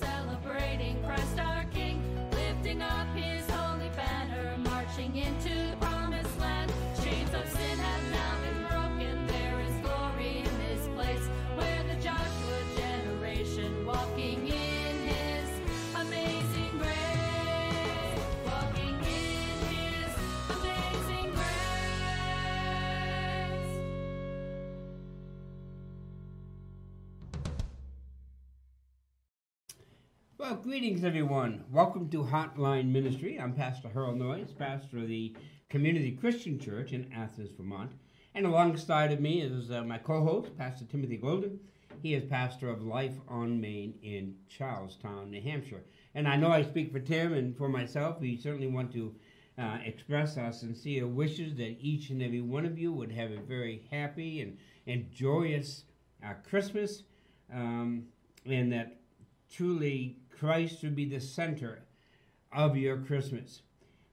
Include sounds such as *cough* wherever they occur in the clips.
celebrating Christ our King, lifting up Well, greetings, everyone. Welcome to Hotline Ministry. I'm Pastor Harold Noyes, pastor of the Community Christian Church in Athens, Vermont. And alongside of me is uh, my co host, Pastor Timothy Golden. He is pastor of Life on Main in Charlestown, New Hampshire. And I know I speak for Tim and for myself. We certainly want to uh, express our sincere wishes that each and every one of you would have a very happy and, and joyous uh, Christmas. Um, and that truly Christ would be the center of your Christmas.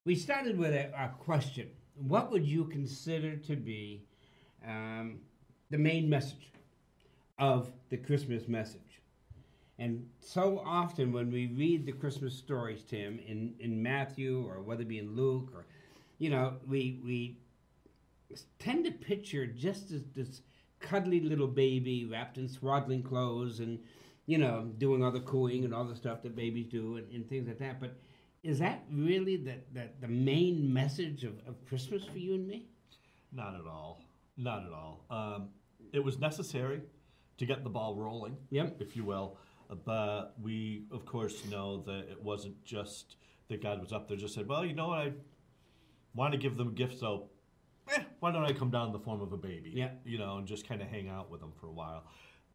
We started with a, a question What would you consider to be um, the main message of the Christmas message? And so often when we read the Christmas stories, Tim, in, in Matthew or whether it be in Luke or, you know, we, we tend to picture just as this cuddly little baby wrapped in swaddling clothes and, you know, doing all the cooing and all the stuff that babies do and, and things like that. But is that really the, the, the main message of, of Christmas for you and me? Not at all. Not at all. Um, it was necessary to get the ball rolling, Yep. if you will. Uh, But we, of course, know that it wasn't just that God was up there, just said, well, you know what, I want to give them a gift, so eh, why don't I come down in the form of a baby? Yeah. You know, and just kind of hang out with them for a while.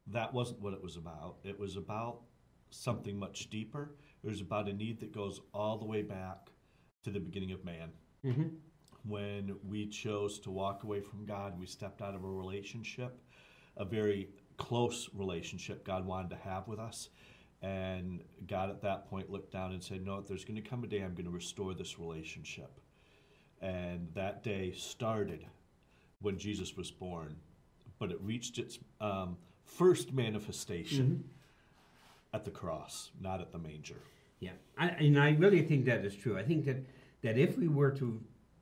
That wasn't what it was about. It was about something much deeper. It was about a need that goes all the way back to the beginning of man Mm-hmm. when we chose to walk away from God, we stepped out of a relationship, a very close relationship God wanted to have with us. And God at that point looked down and said, No, there's going to come a day I'm going to restore this relationship. And that day started when Jesus was born, but it reached its um, first manifestation mm-hmm. at the cross, not at the manger. Yeah, I, and I really think that is true. I think that that if we were to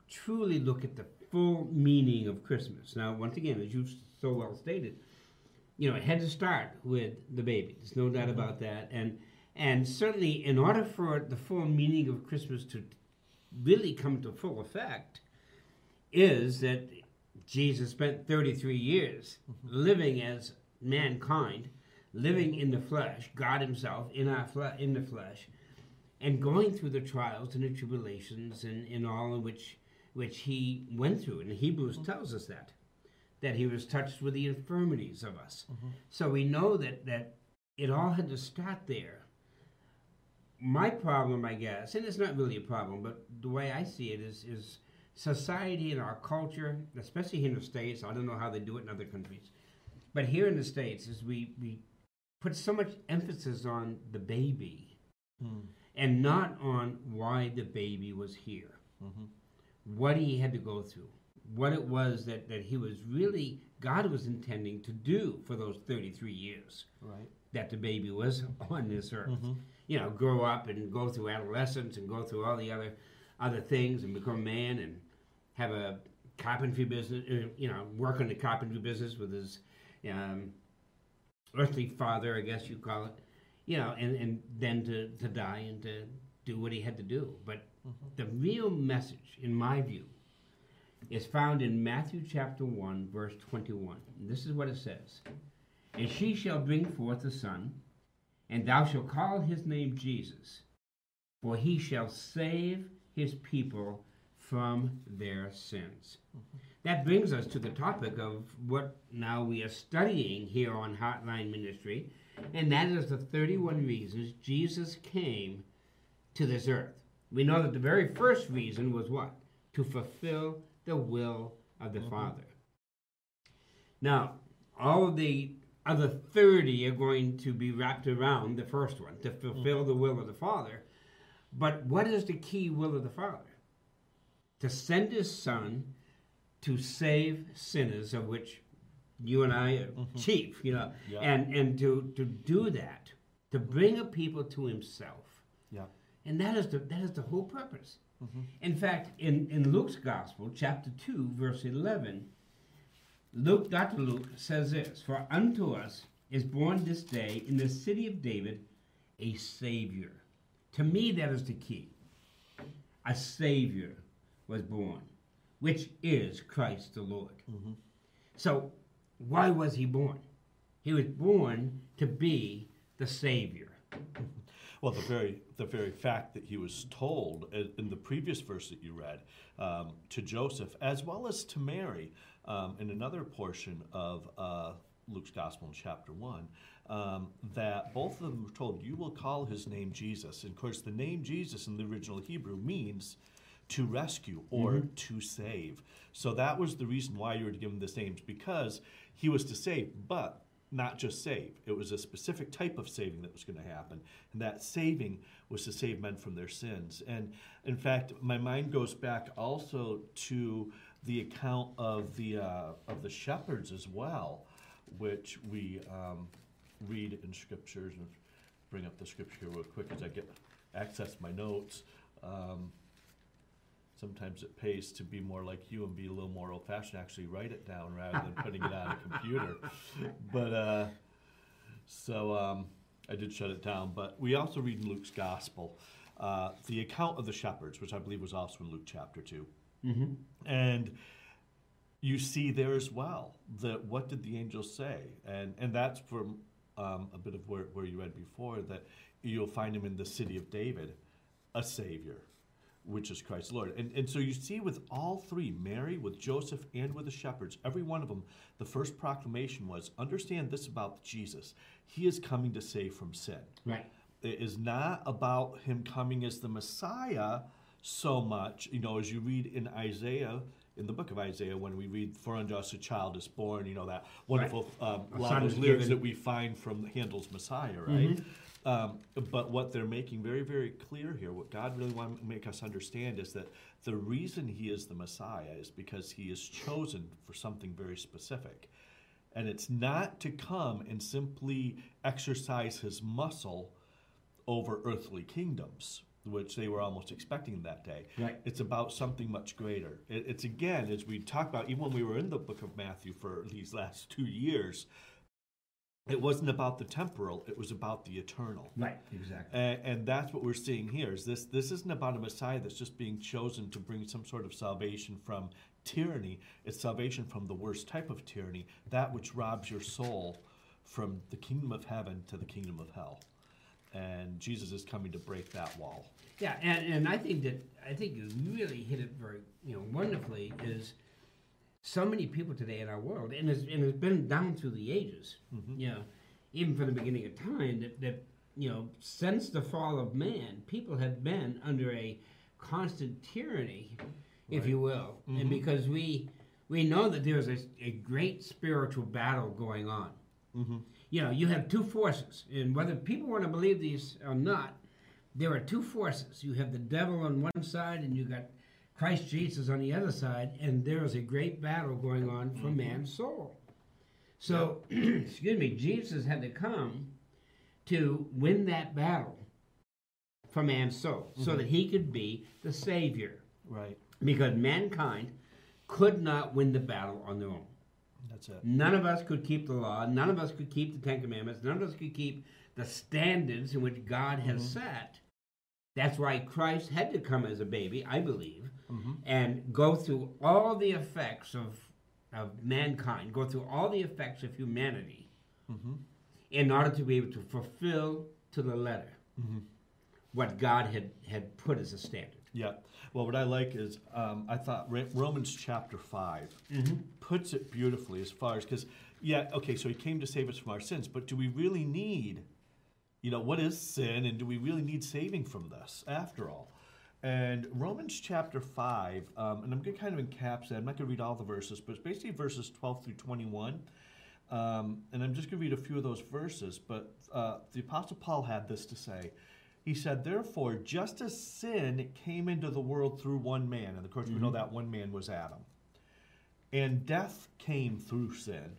truly look at the full meaning of Christmas, now once again, as you so well stated, you know, it had to start with the baby. There's no doubt mm-hmm. about that, and and certainly in order for the full meaning of Christmas to really come to full effect, is that Jesus spent 33 years mm-hmm. living as mankind, living in the flesh, God Himself in our fle- in the flesh, and going through the trials and the tribulations and, and all in which which He went through. And Hebrews mm-hmm. tells us that that He was touched with the infirmities of us. Mm-hmm. So we know that that it all had to start there. My problem, I guess, and it's not really a problem, but the way I see it is is society and our culture, especially here in the States, I don't know how they do it in other countries, but here in the States, is we, we put so much emphasis on the baby hmm. and not on why the baby was here, mm-hmm. what he had to go through, what it was that, that he was really, God was intending to do for those 33 years Right. that the baby was *laughs* on this earth. Mm-hmm. You know, grow up and go through adolescence and go through all the other other things and become a man and have a carpentry business. uh, You know, work in the carpentry business with his um, earthly father, I guess you call it. You know, and, and then to, to die and to do what he had to do. But the real message, in my view, is found in Matthew chapter 1, verse 21. And this is what it says And she shall bring forth a son, and thou shalt call his name Jesus, for he shall save his people from their sins. That brings us to the topic of what now we are studying here on Hotline Ministry, and that is the 31 reasons Jesus came to this earth. We know that the very first reason was what? To fulfill the will of the mm-hmm. Father. Now, all of the other 30 are going to be wrapped around the first one, to mm-hmm. fulfill the will of the Father. But what is the key will of the Father? To send his Son to save sinners, of which you and I are mm-hmm. chief, you know, Yeah. and, and to, to do that to bring a people to himself. Yeah. And that is the that is the whole purpose. Mm-hmm. In fact, in, in Luke's gospel, chapter 2, verse 11, Luke, Dr. Luke says this For unto us is born this day in the city of David a Savior. To me, that is the key. A Savior was born, which is Christ the Lord. So, why was he born? He was born to be the Savior. *laughs* Well, the very the very fact that he was told in in the previous verse that you read um, to Joseph, as well as to Mary, um, in another portion of uh, Luke's Gospel in chapter one, um, that both of them were told, "You will call his name Jesus." And of course, the name Jesus in the original Hebrew means to rescue or to save. So that was the reason why you were to give him this name, because he was to save, but not just save. It was a specific type of saving that was going to happen. And that saving was to save men from their sins. And in fact, my mind goes back also to the account of the uh, of the shepherds as well, which we um, read in scriptures. And bring up the scripture real quick as I get access my notes. Um, sometimes it pays to be more like you and be a little more old fashioned, actually write it down rather than putting it on a computer. *laughs* But uh, so um, I did shut it down. But we also read in Luke's gospel uh, the account of the shepherds, which I believe was also in Luke chapter 2. And you see there as well that what did the angels say? And, and that's from um, a bit of where, where you read before that you'll find him in the city of David, a savior which is Christ Lord. And, and so you see with all three, Mary, with Joseph, and with the shepherds, every one of them, the first proclamation was understand this about Jesus. He is coming to save from sin. Right. It is not about him coming as the Messiah so much, you know, as you read in Isaiah, in the book of Isaiah, when we read, For unto us a child is born, you know, that wonderful um, A of lyrics that we find from Handel's Messiah, right? Um, but what they're making very, very clear here, what God really wants to make us understand is that the reason he is the Messiah is because he is chosen for something very specific. And it's not to come and simply exercise his muscle over earthly kingdoms, which they were almost expecting that day. Right. It's about something much greater. It, it's again, as we talked about, even when we were in the book of Matthew for these last two years, it wasn't about the temporal, it was about the eternal. Right. Exactly. And, and that's what we're seeing here. Is this this isn't about a Messiah that's just being chosen to bring some sort of salvation from tyranny. It's salvation from the worst type of tyranny, that which robs your soul from the kingdom of heaven to the kingdom of hell. And Jesus is coming to break that wall. Yeah, and, and I think that I think you really hit it very you know wonderfully is so many people today in our world, and it's, and it's been down through the ages, mm-hmm. you know, even from the beginning of time, that, that you know since the fall of man, people have been under a constant tyranny, if you will, and mm-hmm. because we we know that there's a, a great spiritual battle going on. Mm-hmm. You know, you have two forces, and whether people want to believe these or not, there are two forces. You have the devil on one side, and you got Christ Jesus on the other side, and there is a great battle going on for mm-hmm. man's soul. So, *clears throat* excuse me, Jesus had to come to win that battle for man's soul, so mm-hmm. that he could be the savior, Right. because mankind could not win the battle on their own. That's it. None of us could keep the law. None of us could keep the Ten Commandments. None of us could keep the standards in which God has mm-hmm. set. That's why Christ had to come as a baby, I believe, Mm-hmm. and go through all the effects of, of mankind, go through all the effects of humanity mm-hmm. in order to be able to fulfill to the letter mm-hmm. what God had, had put as a standard. Yeah. Well, what I like is um, I thought Romans chapter 5 puts it beautifully as far as because, yeah, okay, so he came to save us from our sins, but do we really need, you know, what is sin and do we really need saving from this after all? And Romans chapter 5, um, and I'm going to kind of encapsulate, I'm not going to read all the verses, but it's basically verses 12 through 21. Um, and I'm just going to read a few of those verses, but uh, the Apostle Paul had this to say. He said, Therefore, just as sin came into the world through one man, and of course we know that one man was Adam, and death came through sin,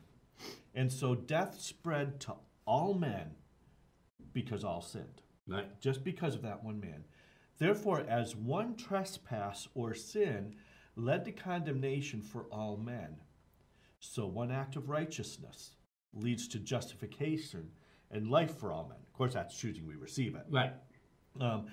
and so death spread to all men because all sinned. Right. Just because of that one man. Therefore, as one trespass or sin led to condemnation for all men, so one act of righteousness leads to justification and life for all men. Of course, that's choosing we receive it. Right. Um,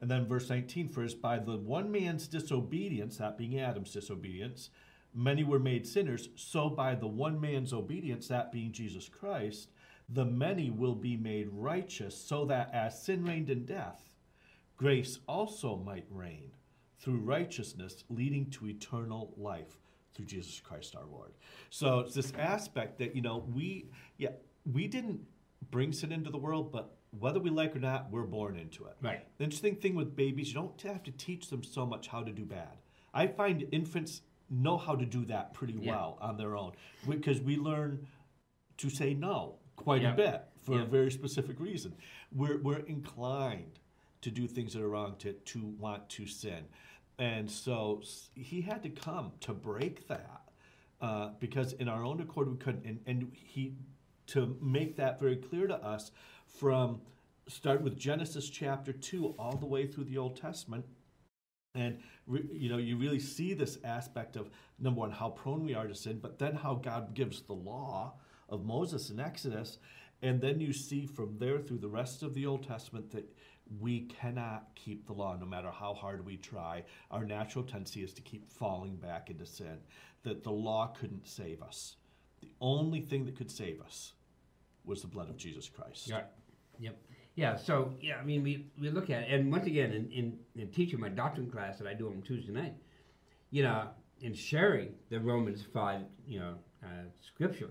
and then verse 19, for as by the one man's disobedience, that being Adam's disobedience, many were made sinners, so by the one man's obedience, that being Jesus Christ, the many will be made righteous, so that as sin reigned in death, grace also might reign through righteousness, leading to eternal life through Jesus Christ our Lord. So it's this aspect that, you know, we, yeah, we didn't bring sin into the world, but whether we like or not, we're born into it. Right. The interesting thing with babies, you don't have to teach them so much how to do bad. I find infants know how to do that pretty Yeah. well on their own because we learn to say no quite Yeah. a bit for Yeah. a very specific reason. We're, we're inclined to do things that are wrong, to, to want to sin. And so he had to come to break that uh, because in our own accord we couldn't. And, and he, to make that very clear to us from start with Genesis chapter 2 all the way through the Old Testament. And you know, you really see this aspect of number one, how prone we are to sin, but then how God gives the law of Moses in Exodus, and then you see from there through the rest of the Old Testament that we cannot keep the law no matter how hard we try. Our natural tendency is to keep falling back into sin. That the law couldn't save us. The only thing that could save us was the blood of Jesus Christ. Yeah. Yep. Yeah. So yeah, I mean, we, we look at it, and once again, in, in, in teaching my doctrine class that I do on Tuesday night, you know, in sharing the Romans five, you know, uh, scripture,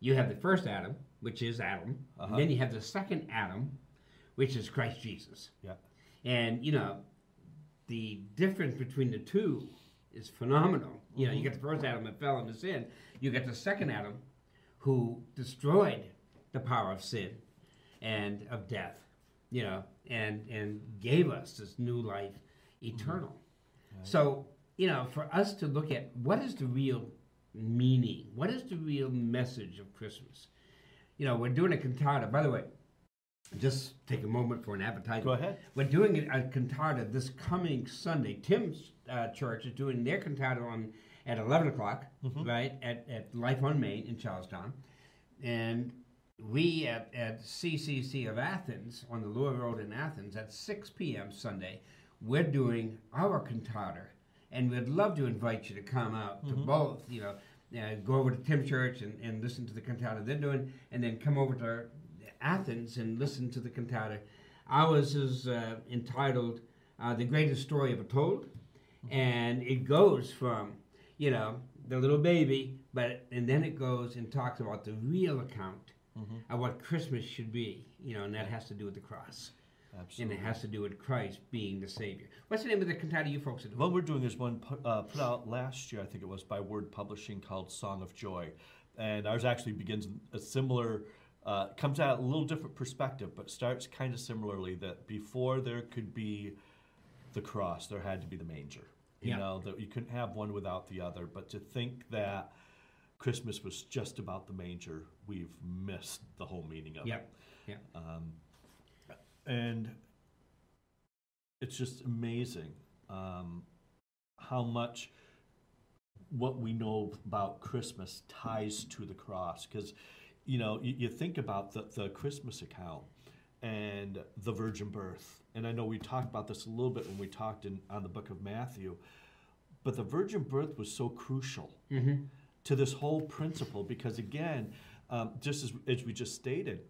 you have the first Adam, which is Adam, Uh-huh. and then you have the second Adam, which is Christ Jesus, Yeah. and you know, the difference between the two is phenomenal. You know, you get the first Adam that fell into sin. You get the second Adam, who destroyed the power of sin and of death. You know, and and gave us this new life, eternal. Mm-hmm. So you know, for us to look at what is the real meaning, what is the real message of Christmas. You know, we're doing a cantata. By the way, just take a moment for an advertisement. Go ahead. We're doing a cantata this coming Sunday. Tim's uh, church is doing their cantata on at 11 o'clock, right, at, at Life on Main in Charlestown. And we at, at CCC of Athens, on the Lower Road in Athens, at 6 p.m. Sunday, we're doing our cantata. And we'd love to invite you to come out to both, you know, uh, go over to Tim Church and, and listen to the cantata they're doing, and then come over to Athens and listen to the cantata. Ours is uh, entitled uh, "The Greatest Story Ever Told," and it goes from you know the little baby, but and then it goes and talks about the real account of what Christmas should be. You know, and that has to do with the cross, Absolutely. and it has to do with Christ being the Savior. What's the name of the cantata you folks are doing? What we're doing is one uh, put out last year, I think it was by Word Publishing, called "Song of Joy," and ours actually begins a similar, uh, comes at a little different perspective, but starts kind of similarly. That before there could be the cross, there had to be the manger. You Yeah. know that you couldn't have one without the other. But to think that Christmas was just about the manger, we've missed the whole meaning of it. Yeah. Um, and it's just amazing um, how much what we know about Christmas ties to the cross. Because, you know, you, you think about the, the Christmas account and the virgin birth. And I know we talked about this a little bit when we talked in, on the book of Matthew. But the virgin birth was so crucial to this whole principle because, again, um, just as, as we just stated,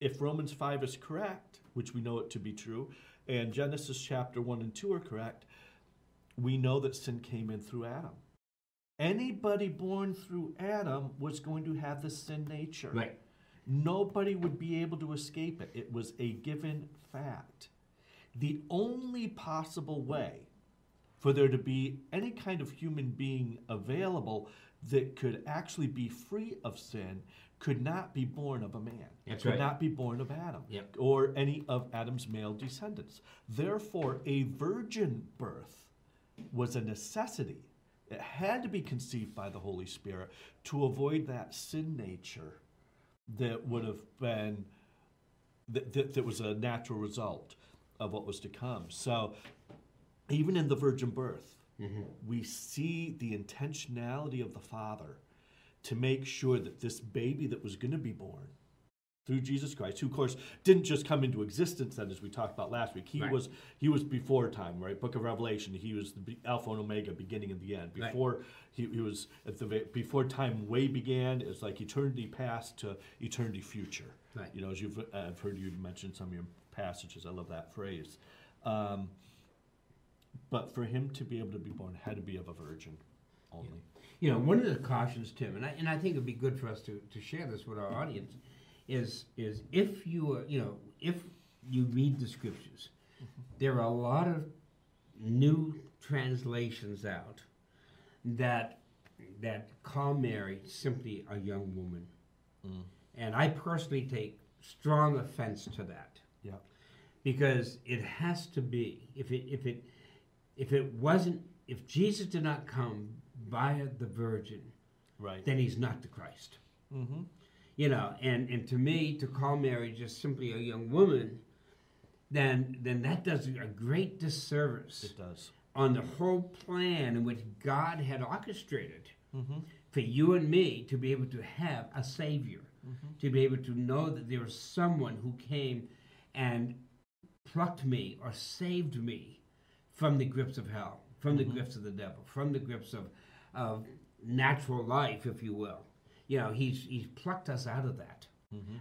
if Romans 5 is correct, which we know it to be true, and Genesis chapter 1 and 2 are correct, we know that sin came in through Adam. Anybody born through Adam was going to have the sin nature. Right. Nobody would be able to escape it. It was a given fact. The only possible way for there to be any kind of human being available that could actually be free of sin could not be born of a man. That's could right. not be born of Adam Yep. or any of Adam's male descendants. Therefore, a virgin birth was a necessity. It had to be conceived by the Holy Spirit to avoid that sin nature that would have been that, that, that was a natural result of what was to come. So, even in the virgin birth, mm-hmm. we see the intentionality of the Father to make sure that this baby that was going to be born through Jesus Christ, who of course didn't just come into existence then, as we talked about last week. He Right. was he was before time, right? Book of Revelation. He was the Alpha and Omega, beginning and the end. Right. Before he, he was at the before time way began. It's like eternity past to eternity future. Right. You know, as you've uh, I've heard you mention some of your passages. I love that phrase. Um, but for him to be able to be born had to be of a virgin only. You know, one of the cautions, Tim, and I, and I think it'd be good for us to, to share this with our audience, is is if you are, you know, if you read the scriptures, there are a lot of new translations out that that call Mary simply a young woman, and I personally take strong offense to that Yeah. because it has to be if it if it if it wasn't if Jesus did not come via the Virgin, Right. then he's not the Christ. Mm-hmm. You know, and and to me, to call Mary just simply a young woman, then then that does a great disservice It does. on the whole plan in which God had orchestrated Mm-hmm. for you and me to be able to have a Savior, to be able to know that there was someone who came and plucked me or saved me from the grips of hell, from the grips of the devil, from the grips of, of natural life, if you will. You know, he's, he's plucked us out of that.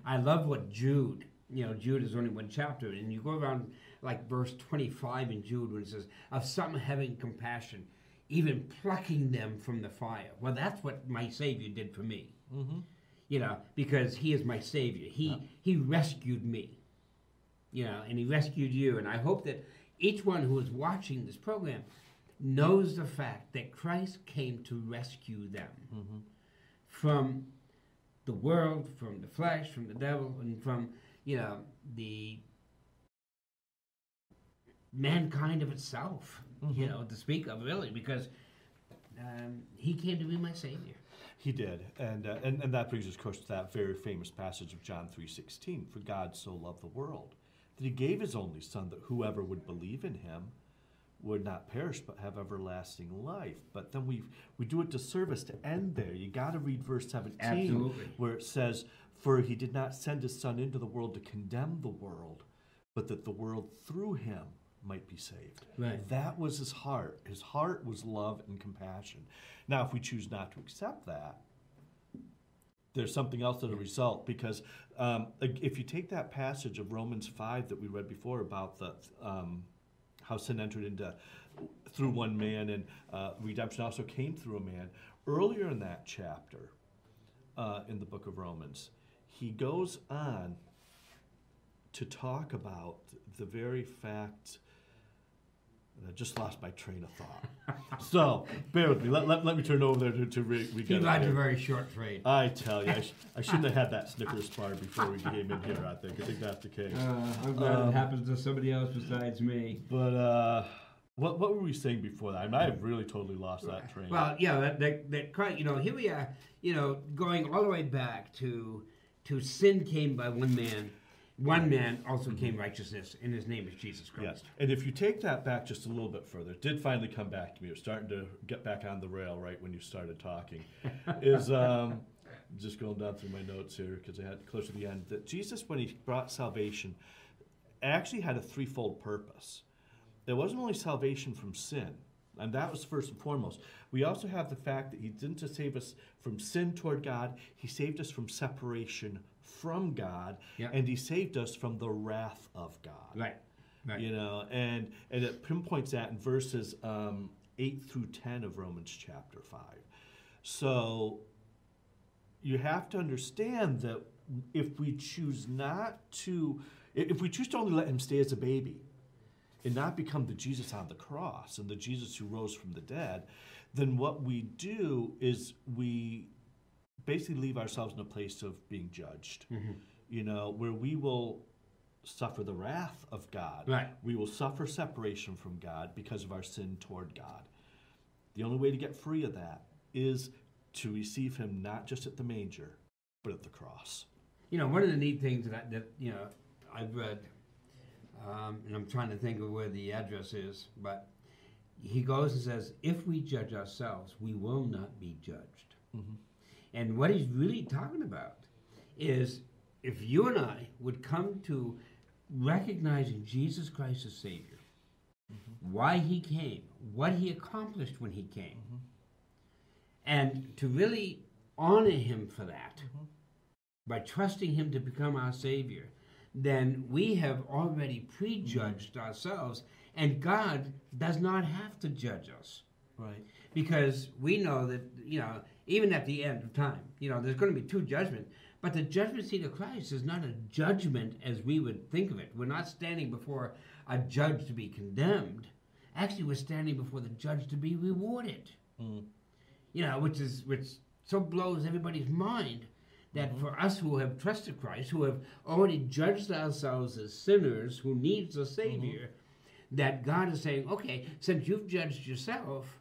I love what Jude, you know, Jude is only one chapter, and you go around like verse 25 in Jude when it says, Of some having compassion, even plucking them from the fire. Well, that's what my Savior did for me. Mm-hmm. You know, because He is my Savior. He He rescued me. You know, and He rescued you. And I hope that each one who is watching this program knows the fact that Christ came to rescue them from the world, from the flesh, from the devil, and from you know the mankind of itself. You know, to speak of really, because um, he came to be my savior. He did, and, uh, and and that brings us, of course, to that very famous passage of John three sixteen. For God so loved the world that He gave His only Son, that whoever would believe in Him would not perish but have everlasting life. But then we we do it disservice to end there. You got to read verse seventeen, Absolutely. where it says, "For He did not send His Son into the world to condemn the world, but that the world through Him." Might be saved. Right. That was his heart. His heart was love and compassion. Now, if we choose not to accept that, there's something else that'll result because um, if you take that passage of Romans 5 that we read before about the um, how sin entered into through one man and uh, redemption also came through a man, earlier in that chapter uh, in the book of Romans, he goes on to talk about the very fact. And I just lost my train of thought. *laughs* so bear with me. Let, let, let me turn over there to, to re, we He get it rides a very short trade. I tell you, I, sh- I shouldn't *laughs* have had that Snickers bar before we came in here. I think I think that's the case. Uh, I'm glad Um, it happens to somebody else besides me. But uh, what what were we saying before that? I, mean, I have really totally lost that train. Well, yeah, that, that, that Christ, you know, here we are, you know, going all the way back to to sin came by one man. One man also came righteousness, and his name is Jesus Yeah, Christ. and if you take that back just a little bit further, it did finally come back to me. It was starting to get back on the rail right when you started talking. *laughs* is um, just going down through my notes here because I had close to the end that Jesus, when he brought salvation, actually had a threefold purpose. There wasn't only salvation from sin, and that was first and foremost. We also have the fact that he didn't just save us from sin toward God; he saved us from separation from God, Yeah. and he saved us from the wrath of God Right, right. you know and and it pinpoints that in verses um, 8 through 10 of romans chapter 5 so you have to understand that if we choose not to if we choose to only let him stay as a baby and not become the jesus on the cross and the jesus who rose from the dead then what we do is we basically leave ourselves in a place of being judged you know where we will suffer the wrath of God. Right. We will suffer separation from God because of our sin toward God. The only way to get free of that is to receive Him not just at the manger, but at the cross. You know, one of the neat things that, I, that you know, I've read, um, and I'm trying to think of where the address is, but he goes and says, if we judge ourselves, we will not be judged. And what he's really talking about is if you and I would come to recognizing Jesus Christ as Savior, mm-hmm. why he came, what he accomplished when he came, mm-hmm. and to really honor him for that mm-hmm. by trusting him to become our Savior, then we have already prejudged ourselves, and God does not have to judge us. Right. because we know that you know even at the end of time. You know there's going to be two judgments but the judgment seat of christ is not a judgment as we would think of it. We're not standing before a judge to be condemned. Actually we're standing before the judge to be rewarded. Mm. you know which is which so blows everybody's mind that for us who have trusted christ who have already judged ourselves as sinners who needs a savior that god is saying okay since you've judged yourself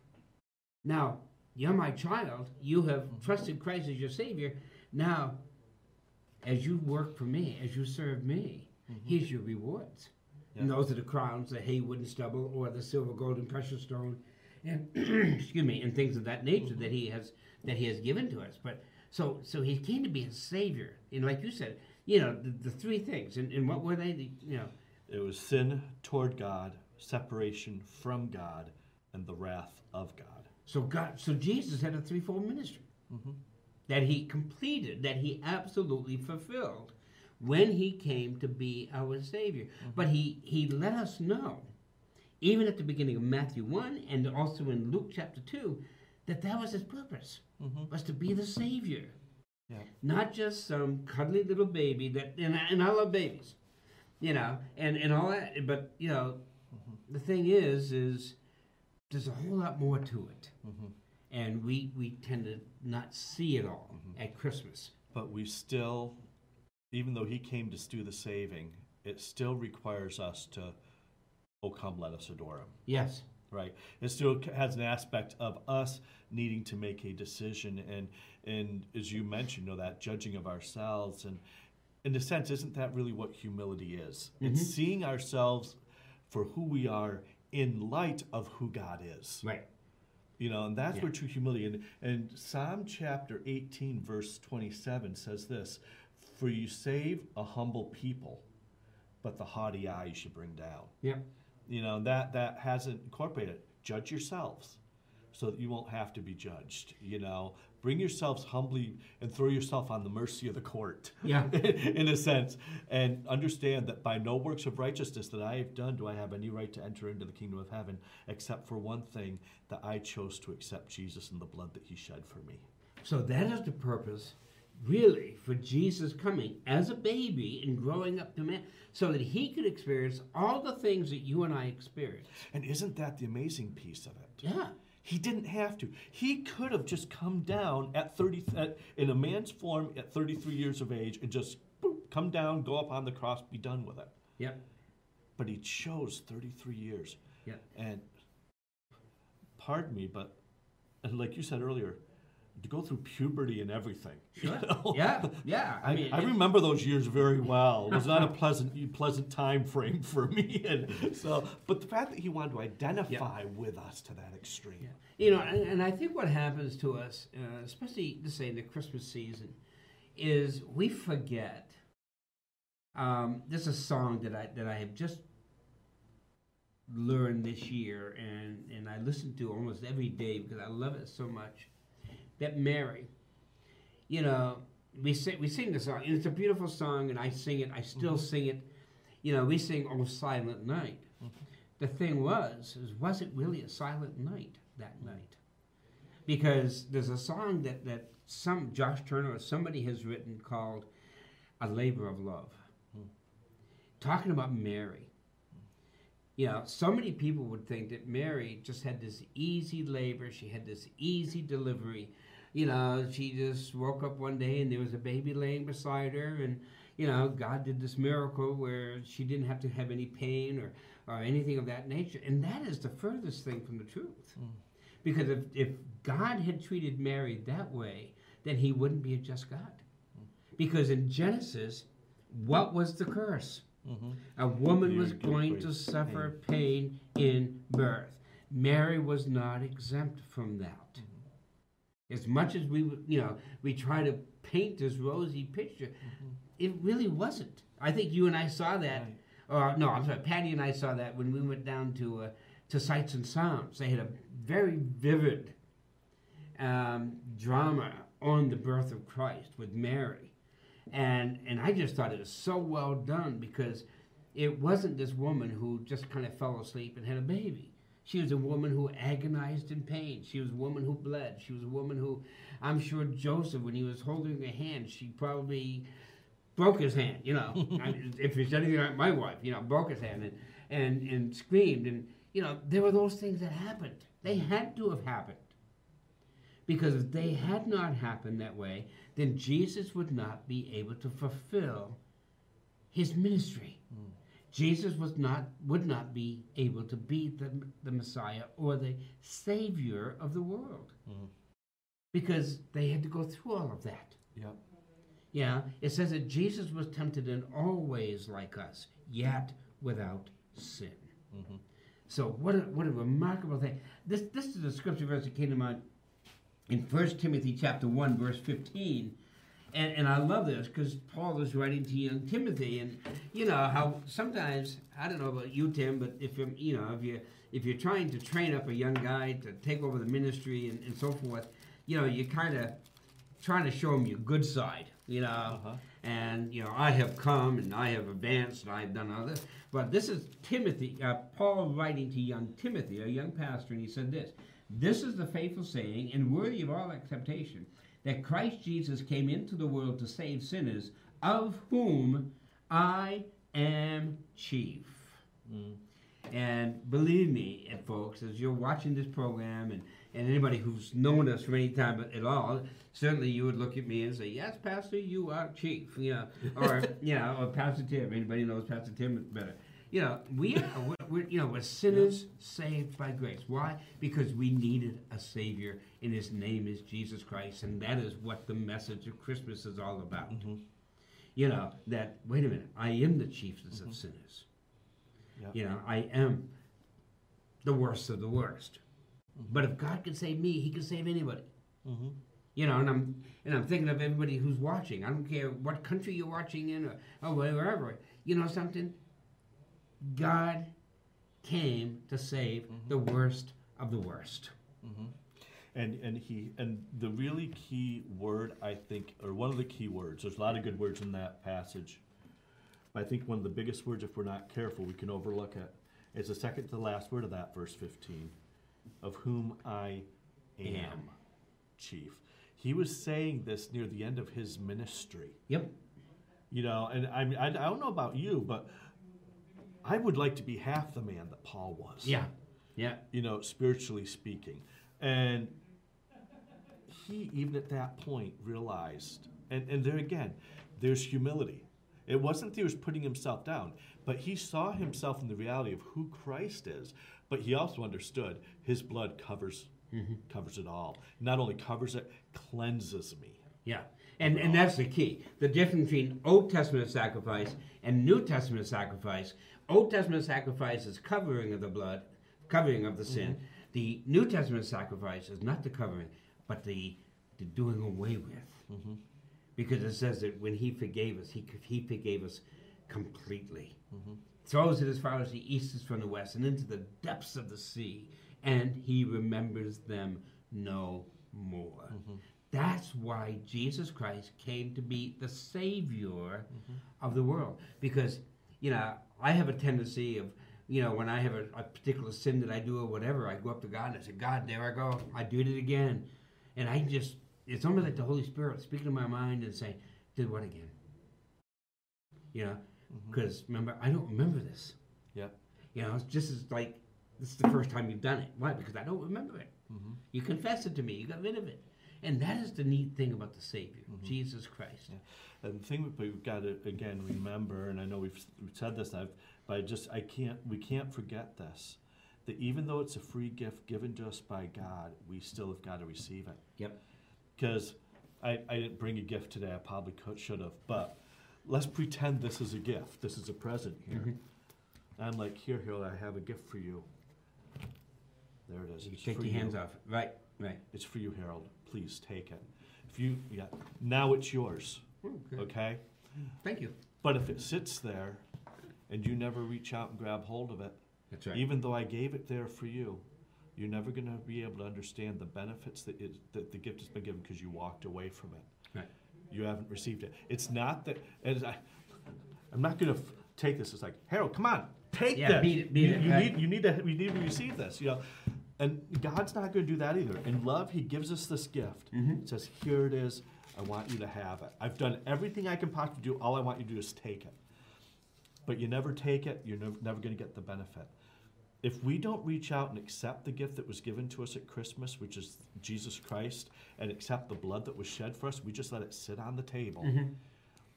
now, you're my child. You have trusted Christ as your Savior. Now, as you work for me, as you serve me, mm-hmm. here's your rewards. And those are the crowns, the hay, wood, and stubble, or the silver, gold, and precious stone, and *clears throat* excuse me, and things of that nature that he has that he has given to us. But so so he came to be a savior, and like you said, you know the, the three things, and, and what were they? The, you know, It was sin toward God, separation from God, and the wrath of God. So God, so Jesus had a threefold ministry mm-hmm. that he completed, that he absolutely fulfilled when he came to be our Savior. Mm-hmm. But he he let us know, even at the beginning of Matthew one and also in Luke chapter two, that that was his purpose mm-hmm. was to be the Savior, Yeah. not just some cuddly little baby that. And I, and I love babies, you know, and and all that. But you know, the thing is, is there's a whole lot more to it. Mm-hmm. And we we tend to not see it all mm-hmm. at Christmas. But we still, even though he came to do the saving, it still requires us to, oh, come, let us adore him. Yes, right? It still has an aspect of us needing to make a decision and and as you mentioned you know that judging of ourselves and in a sense isn't that really what humility is? It's mm-hmm. seeing ourselves for who we are in light of who god is. Right. you know and that's Yeah. where true humility and, and psalm chapter 18 verse 27 says this for you save a humble people but the haughty eyes you should bring down. Yeah, you know that that hasn't incorporated. Judge yourselves so that you won't have to be judged you know? Bring yourselves humbly and throw yourself on the mercy of the court. Yeah. *laughs* in a sense. And understand that by no works of righteousness that i have done do i have any right to enter into the kingdom of heaven except for one thing that i chose to accept jesus and the blood that he shed for me. So that is the purpose, really, for Jesus coming as a baby and growing up to man, so that he could experience all the things that you and I experience. and isn't that the amazing piece of it? Yeah, He didn't have to. He could have just come down at 30 at, in a man's form at 33 years of age and just boop, come down, go up on the cross, be done with it. yeah, But he chose 33 years. yeah. And pardon me, but and like you said earlier, to go through puberty and everything. you know? Yeah, yeah. I mean, I remember those years very *laughs* well. It was not a pleasant pleasant time frame for me, and so. But the fact that he wanted to identify with us to that extreme, You know, and, and I think what happens to us, uh, especially to say in the Christmas season, is we forget. Um, there's a song that I that I have just learned this year, and and I listen to almost every day because I love it so much. That Mary, you know, we sing we sing the song, and it's a beautiful song, and I sing it. I still mm-hmm. sing it. You know, we sing "Oh Silent Night." Mm-hmm. The thing was, is was it really a silent night that night? Because there's a song that that some Josh Turner or somebody has written called "A Labor of Love," hmm. talking about Mary. You know, so many people would think that Mary just had this easy labor, she had this easy delivery. You know, she just woke up one day and there was a baby laying beside her, and you know, God did this miracle where she didn't have to have any pain or, or anything of that nature. And that is the furthest thing from the truth. Hmm. Because if, if God had treated Mary that way, then he wouldn't be a just God. Hmm. Because in Genesis, what was the curse? Mm-hmm. A woman You was going to suffer pain in birth. Mary was not exempt from that. Hmm. As much as we, you know, we try to paint this rosy picture, Mm-hmm. it really wasn't. I think you and I saw that, or no, I'm sorry, Patty and I saw that when we went down to uh, to Sights and Sounds. They had a very vivid um, drama on the birth of Christ with Mary, and and I just thought it was so well done because it wasn't this woman who just kind of fell asleep and had a baby. She was a woman who agonized in pain. She was a woman who bled. She was a woman who, I'm sure Joseph, when he was holding her hand, she probably broke his hand. You know, *laughs* I mean, if it's anything like my wife, you know, broke his hand and and and screamed and you know there were those things that happened. They had to have happened. Because if they had not happened that way, then Jesus would not be able to fulfill his ministry. Hmm. Jesus was not would not be able to be the, the Messiah or the Savior of the world. Mm-hmm. Because they had to go through all of that. Yep. Yeah, it says that Jesus was tempted in all ways like us, yet without sin. Mm-hmm. So what a, what a remarkable thing. This this is a scripture verse that came to mind in 1 Timothy chapter 1 verse 15. And, and I love this because Paul is writing to young Timothy, and you know how sometimes I don't know about you, Tim, but if you're you know if you if you're trying to train up a young guy to take over the ministry and, and so forth, you know you're kind of trying to show him your good side, you know. Uh-huh. And you know I have come and I have advanced and I have done other. But this is Timothy, uh, Paul writing to young Timothy, a young pastor, and he said this: This is the faithful saying and worthy of all acceptation that Christ Jesus came into the world to save sinners, of whom I am chief. Mm. And believe me, folks, as you're watching this program, and, and anybody who's known us for any time at all, certainly you would look at me and say, "Yes, Pastor, you are chief." You know, or *laughs* you know, or Pastor Tim. Anybody knows Pastor Tim better. You know, we are, we're, you know, we're sinners saved by grace. Why? Because we needed a Savior, and His name is Jesus Christ, and that is what the message of Christmas is all about. Mm-hmm. You know, that, wait a minute, I am the chiefest of mm-hmm. sinners. Yep. You know, I am the worst of the worst. Mm-hmm. But if God can save me, He can save anybody. Mhm. You know, and I'm and I'm thinking of everybody who's watching. I don't care what country you're watching in or, or wherever. You know something? God came to save mm-hmm. the worst of the worst. Mm-hmm. And and he and the really key word I think, or one of the key words. There's a lot of good words in that passage. But I think one of the biggest words, if we're not careful, we can overlook it. Is the second to the last word of that verse 15, of whom I am, Am. chief. He was saying this near the end of his ministry. Yep. You know, and I mean, I, I don't know about you, but I would like to be half the man that Paul was Yeah. Yeah. you know, spiritually speaking. And he, even at that point, realized, and, and there again, there's humility. It wasn't that he was putting himself down, but he saw himself in the reality of who Christ is. But he also understood his blood covers mm-hmm. covers it all. Not only covers it, cleanses me. Yeah. And and that's the key. The difference between Old Testament sacrifice and New Testament sacrifice. Old Testament sacrifice is covering of the blood, covering of the sin. Mm-hmm. The New Testament sacrifice is not the covering, but the the doing away with. Mm-hmm. Because it says that when He forgave us, He He forgave us completely. Mm-hmm. Throws it as far as the east is from the west, and into the depths of the sea, and He remembers them no more. That's why Jesus Christ came to be the Savior of the world. Because, you know, I have a tendency of, you know, when I have a, a particular sin that I do or whatever, I go up to God and I say, God, there I go. I did it again. And I just, it's almost like the Holy Spirit speaking to my mind and saying, did what again? You know, mm-hmm. because remember, I don't remember this. Yeah. You know, it's just as like, this is the first time you've done it. Why? Because I don't remember it. Mm-hmm. You confess it to me. You got rid of it. And that is the neat thing about the Savior, mm-hmm. Jesus Christ. And the thing that we've got to again remember, and I know we've, we've said this, I've, but I just I can't we can't forget this, that even though it's a free gift given to us by God, we still have got to receive it. Yep. Because I, I didn't bring a gift today. I probably could should have, but let's pretend this is a gift. This is a present here. Mm-hmm. I'm like, here, here, I have a gift for you. There it is. You It's take your you. hands off. Right, right. It's for you, Harold. Please take it. If you, yeah, now it's yours. Oh, okay. Okay. Thank you. But if it sits there, and you never reach out and grab hold of it, That's right. even though I gave it there for you, you're never going to be able to understand the benefits that, it, that the gift has been given because you walked away from it. Right. You haven't received it. It's not that. As I, I'm not going to f- take this. It's like Harold, come on, take Yeah, this. beat it, beat you, it, you right. need, you need to, you need to receive this. You know, and God's not going to do that either. In love, He gives us this gift. Mm-hmm. Says, here it is. I want you to have it. I've done everything I can possibly do. All I want you to do is take it. But you never take it. You're never, never going to get the benefit if we don't reach out and accept the gift that was given to us at Christmas, which is Jesus Christ, and accept the blood that was shed for us, we just let it sit on the table.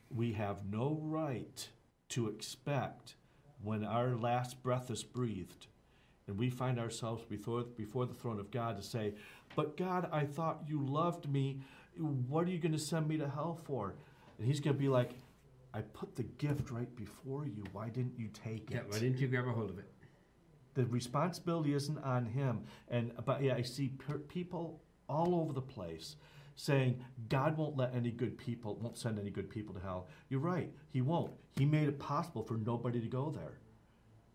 We have no right to expect when our last breath is breathed and we find ourselves before, before the throne of God to say, But God, I thought you loved me. What are you going to send me to hell for? And He's going to be like, I put the gift right before you. Why didn't you take it? Yeah, why didn't you grab a hold of it? the responsibility isn't on him. And but yeah, I see per- people all over the place saying God won't let any good people, won't send any good people to hell. You're right, He won't. He made it possible for nobody to go there.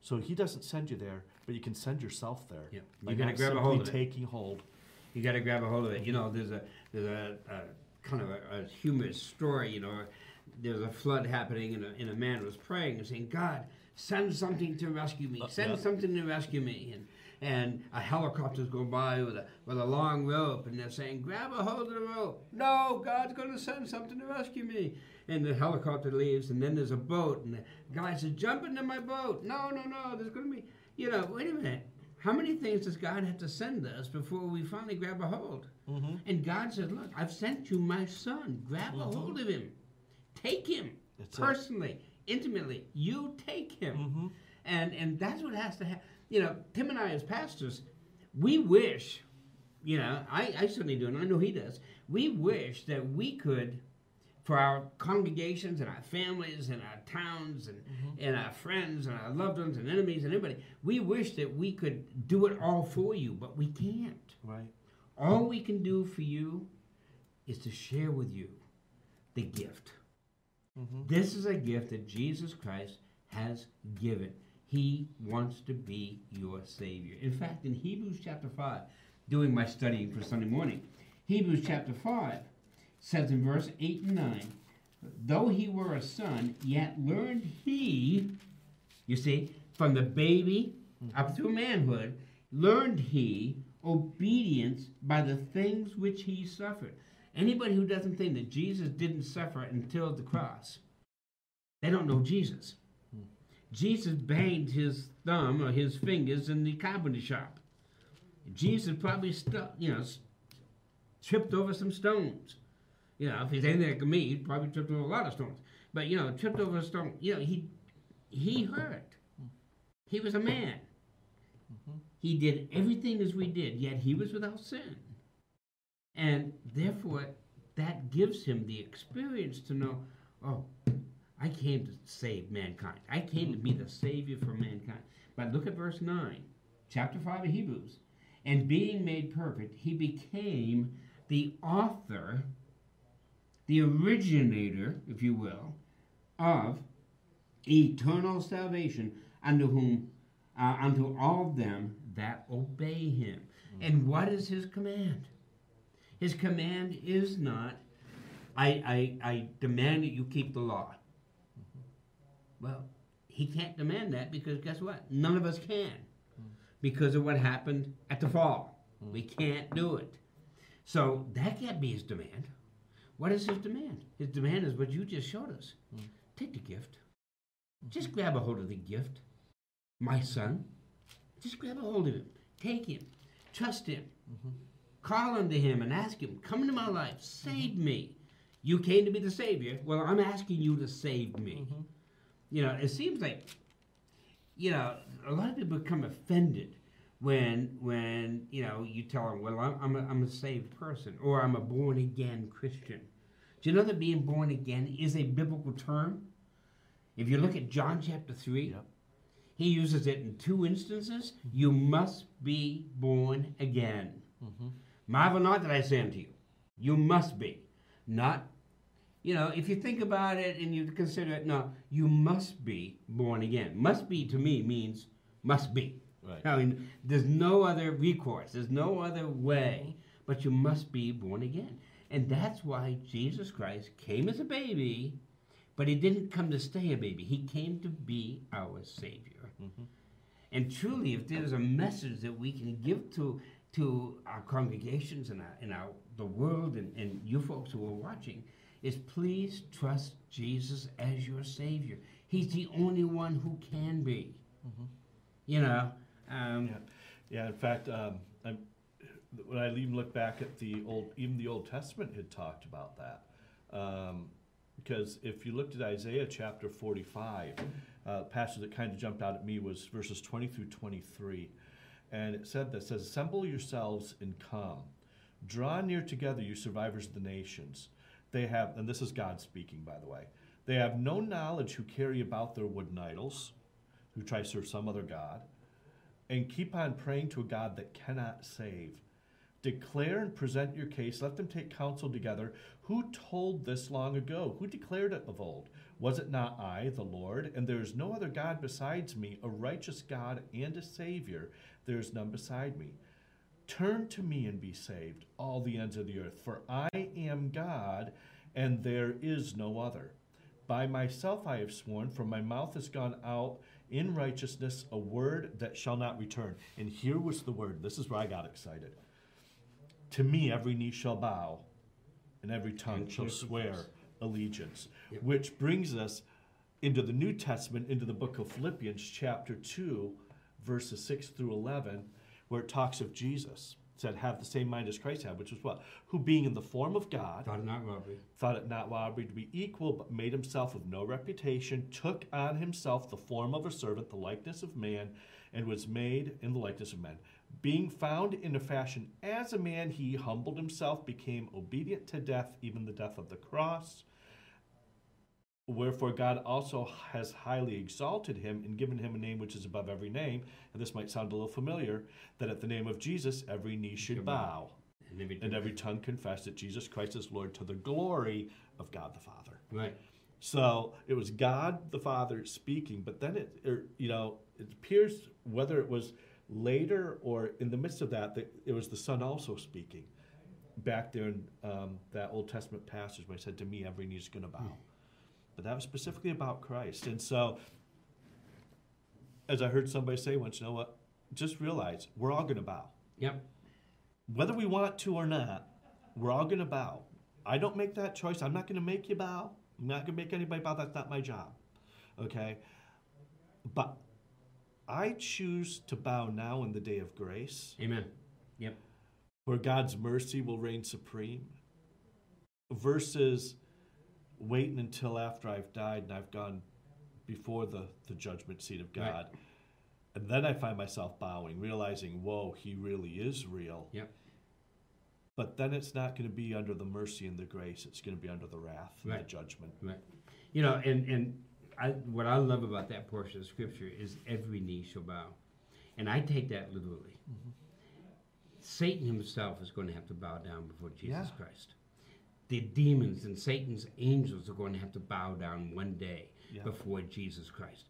So He doesn't send you there, but you can send yourself there. Yeah. You gotta not grab a hold of it. taking hold. You got to grab a hold of it. You know, there's a there's a, a kind of a, a humorous story. You know, there's a flood happening, and a, and a man was praying and saying, "God, send something to rescue me. Uh, Send yeah. something to rescue me." And and a helicopter's going by with a with a long rope, and they're saying, "Grab a hold of the rope." No, God's going to send something to rescue me. And the helicopter leaves, and then there's a boat, and guy says, "Jump into my boat." No, no, no. There's going to be, you know, wait a minute. How many things does God have to send us before we finally grab a hold? Mm-hmm. And God said, Look, I've sent you my son. Grab a mm-hmm. hold of him. Take him That's it. personally, intimately. You take him. Mm-hmm. And and that's what has to happen. You know, Tim and I as pastors, we wish, you know, I, I certainly do, and I know he does, we wish that we could for our congregations and our families and our towns and, mm-hmm. and our friends and our loved ones and enemies and everybody. We wish that we could do it all for you, but we can't. Right. All we can do for you is to share with you the gift. Mm-hmm. This is a gift that Jesus Christ has given. He wants to be your Savior. In fact, in Hebrews chapter 5, doing my studying for Sunday morning, Hebrews chapter 5 says in verse 8 and 9, though he were a son, yet learned he, you see, from the baby up through manhood, learned he obedience by the things which he suffered. Anybody who doesn't think that Jesus didn't suffer until the cross, they don't know Jesus. Jesus banged his thumb or his fingers in the carpenter shop. Jesus probably stu- you know, tripped over some stones. You know, if he's anything like me, he probably tripped over a lot of stones. But you know, tripped over a stone. You know, he he hurt. He was a man. He did everything as we did, yet he was without sin. And therefore, that gives him the experience to know, oh, I came to save mankind. I came to be the savior for mankind. But look at verse 9, chapter 5 of Hebrews. And being made perfect, he became the author, the originator, if you will, of eternal salvation unto whom uh, unto all them that obey him. And what is his command? His command is not, I, I, I demand that you keep the law. Well, he can't demand that because guess what? None of us can. Because of what happened at the fall. We can't do it. So that can't be his demand. What is his demand? His demand is what you just showed us. Hmm. Take the gift. Just grab a hold of the gift. My son. Just grab a hold of him. Take him. Trust him. Mm-hmm. Call unto him and ask him, Come into my life. Save mm-hmm. me. You came to be the Savior. Well, I'm asking you to save me. Mm-hmm. You know, it seems like, you know, a lot of people become offended when, when you know, you tell them, well, I'm, I'm, a, I'm a saved person or I'm a born again Christian. Do you know that being born again is a biblical term? If you look at John chapter 3, Yep. he uses it in two instances. You must be born again. Mm-hmm. Marvel not that I say unto you. You must be. Not, you know, if you think about it and you consider it, no, you must be born again. Must be to me means must be. Right. I mean, there's no other recourse, there's no other way, but you must be born again. And that's why Jesus Christ came as a baby, but he didn't come to stay a baby. He came to be our Savior. Mm-hmm. And truly, if there's a message that we can give to to our congregations and our, and our the world and, and you folks who are watching, is please trust Jesus as your Savior. He's the only one who can be. Mm-hmm. You know, um, Yeah, yeah. In fact, um, when I even look back at the old, even the Old Testament had talked about that. Um, because if you looked at Isaiah chapter 45, uh, passage that kind of jumped out at me was verses 20 through 23. And it said this, says, Assemble yourselves and come. Draw near together, you survivors of the nations. They have, and this is God speaking, by the way, they have no knowledge who carry about their wooden idols, who try to serve some other God and keep on praying to a God that cannot save. Declare and present your case. Let them take counsel together. Who told this long ago? Who declared it of old? Was it not I, the Lord? And there is no other God besides me, a righteous God and a Savior. There is none beside me. Turn to me and be saved, all the ends of the earth, for I am God, and there is no other. By myself I have sworn, for my mouth has gone out in righteousness, a word that shall not return. And here was the word. This is where I got excited. To me, every knee shall bow, and every tongue And shall swear allegiance. Yep. Which brings us into the New Testament, into the book of Philippians, chapter 2, verses 6 through 11, where it talks of Jesus. Said, Have the same mind as Christ had, which was what? Who being in the form of God, thought it not robbery. thought it not robbery to be equal, but made himself of no reputation, took on himself the form of a servant, the likeness of man, and was made in the likeness of men. Being found in a fashion as a man, he humbled himself, became obedient to death, even the death of the cross. Wherefore God also has highly exalted him and given him a name which is above every name. And this might sound a little familiar that at the name of Jesus, every knee should bow And every, and every tongue confess that Jesus Christ is Lord to the glory of God the Father. right. So it was God the Father speaking, but then it, er, you know, it appears whether it was later or in the midst of that, that it was the Son also speaking. Back there in um, that Old Testament passage where he said, "To me, every knee is going to bow," but that was specifically about Christ. And so, as I heard somebody say once, you know what? Just realize we're all going to bow Yep. whether we want to or not, we're all going to bow. I don't make that choice. I'm not going to make you bow. I'm not going to make anybody bow. That's not my job. Okay? But I choose to bow now in the day of grace, Amen. Yep. where God's mercy will reign supreme, versus waiting until after I've died and I've gone before the, the judgment seat of Right. God. And then I find myself bowing, realizing, whoa, he really is real. Yep. But then it's not going to be under the mercy and the grace. It's going to be under the wrath and the judgment. Right. You know, and and I, what I love about that portion of scripture is every knee shall bow, and I take that literally. Mm-hmm. Satan himself is going to have to bow down before Jesus Yeah. Christ. The demons and Satan's angels are going to have to bow down one day Yeah. before Jesus Christ.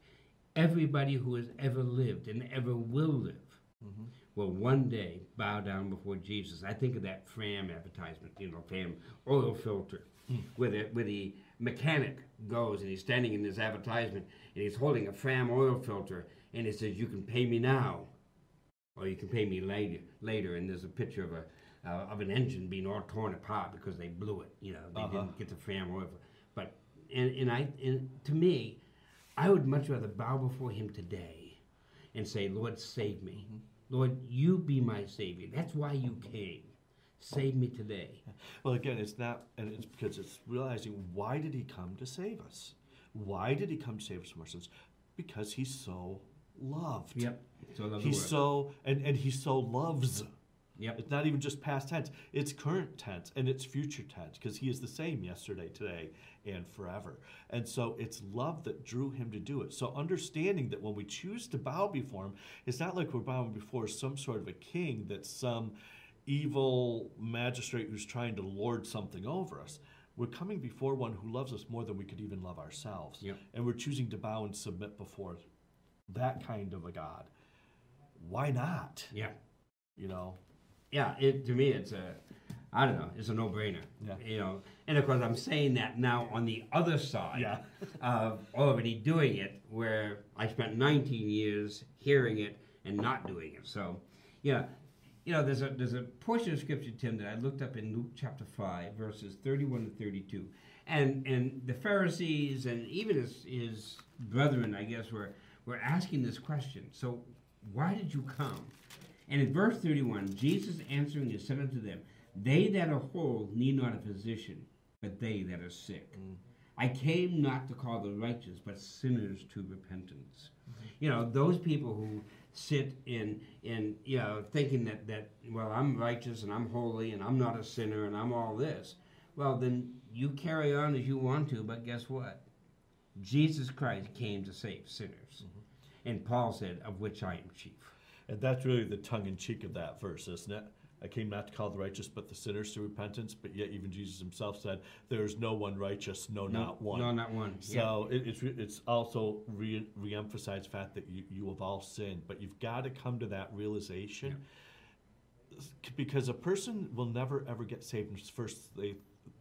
Everybody who has ever lived and ever will live mm-hmm. will one day bow down before Jesus. I think of that Fram advertisement, you know, Fram oil filter, hmm. where the where the mechanic goes and he's standing in this advertisement and he's holding a Fram oil filter and it says, "You can pay me now, or you can pay me later." Later, and there's a picture of a uh, of an engine being all torn apart because they blew it. You know, they Uh-huh. didn't get the oil. fil- But and and I and to me, I would much rather bow before Him today and say, Lord, save me. Lord, you be my Savior. That's why you came. Save me today. *laughs* Well, again, it's not, and it's because it's realizing why did he come to save us? Why did he come to save us from our sins? Because he's so loved. Yep. So He's so, and, and he so loves Yep. It's not even just past tense, it's current tense and it's future tense because he is the same yesterday, today, and forever. And so it's love that drew him to do it. So understanding that when we choose to bow before him, it's not like we're bowing before some sort of a king that's some evil magistrate who's trying to lord something over us. We're coming before one who loves us more than we could even love ourselves. Yep. And we're choosing to bow and submit before that kind of a God. Why not? Yeah. You know? Yeah, it, to me, it's a, I don't know, it's a no-brainer. Yeah. You know, and of course, I'm saying that now on the other side Yeah. of already doing it, where I spent 19 years hearing it and not doing it. So, yeah, you know, there's a there's a portion of scripture, Tim, that I looked up in Luke chapter five, verses 31 to 32, and and the Pharisees and even his his brethren, I guess, were were asking this question. So, why did you come? And in verse 31, Jesus answering and said unto them, They that are whole need not a physician, but they that are sick. Mm. I came not to call the righteous, but sinners to repentance. You know, those people who sit in, in you know, thinking that, that, well, I'm righteous and I'm holy and I'm not a sinner and I'm all this. Well, then you carry on as you want to, but guess what? Jesus Christ came to save sinners. Mm-hmm. And Paul said, Of which I am chief. And that's really the tongue in cheek of that verse, isn't it? I came not to call the righteous, but the sinners to repentance. But yet, even Jesus himself said, "There is no one righteous, no, not one." No, not one. Yeah. So it, it's it's also re- re-emphasized the fact that you, you have all sinned, but you've got to come to that realization S- because a person will never ever get saved unless first they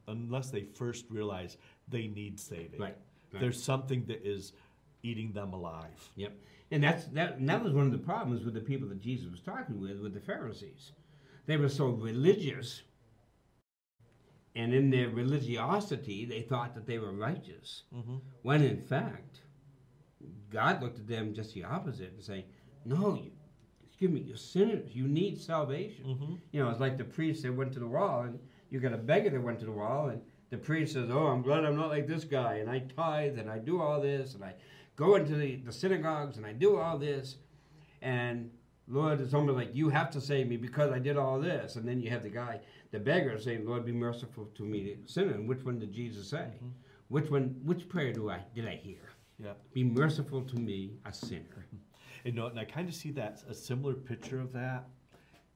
unless they first realize they need saving. Right, right. There's something that is eating them alive. Yep. And that's that. And that was one of the problems with the people that Jesus was talking with, with the Pharisees. They were so religious, and in their religiosity, they thought that they were righteous. Mm-hmm. When in fact, God looked at them just the opposite and saying, "No, you, excuse me, you're sinners. You need salvation." Mm-hmm. You know, it's like the priest that went to the wall, and you got a beggar that went to the wall, and the priest says, "Oh, I'm glad I'm not like this guy, and I tithe, and I do all this, and I go into the, the synagogues, and I do all this, and Lord, it's almost like you have to save me because I did all this." And then you have the guy, the beggar, saying, "Lord, be merciful to me, sinner." And which one did Jesus say? Mm-hmm. Which one? Which prayer do I did I hear? Yeah. Be merciful to me, a sinner. *laughs* You know, and I kind of see that a similar picture of that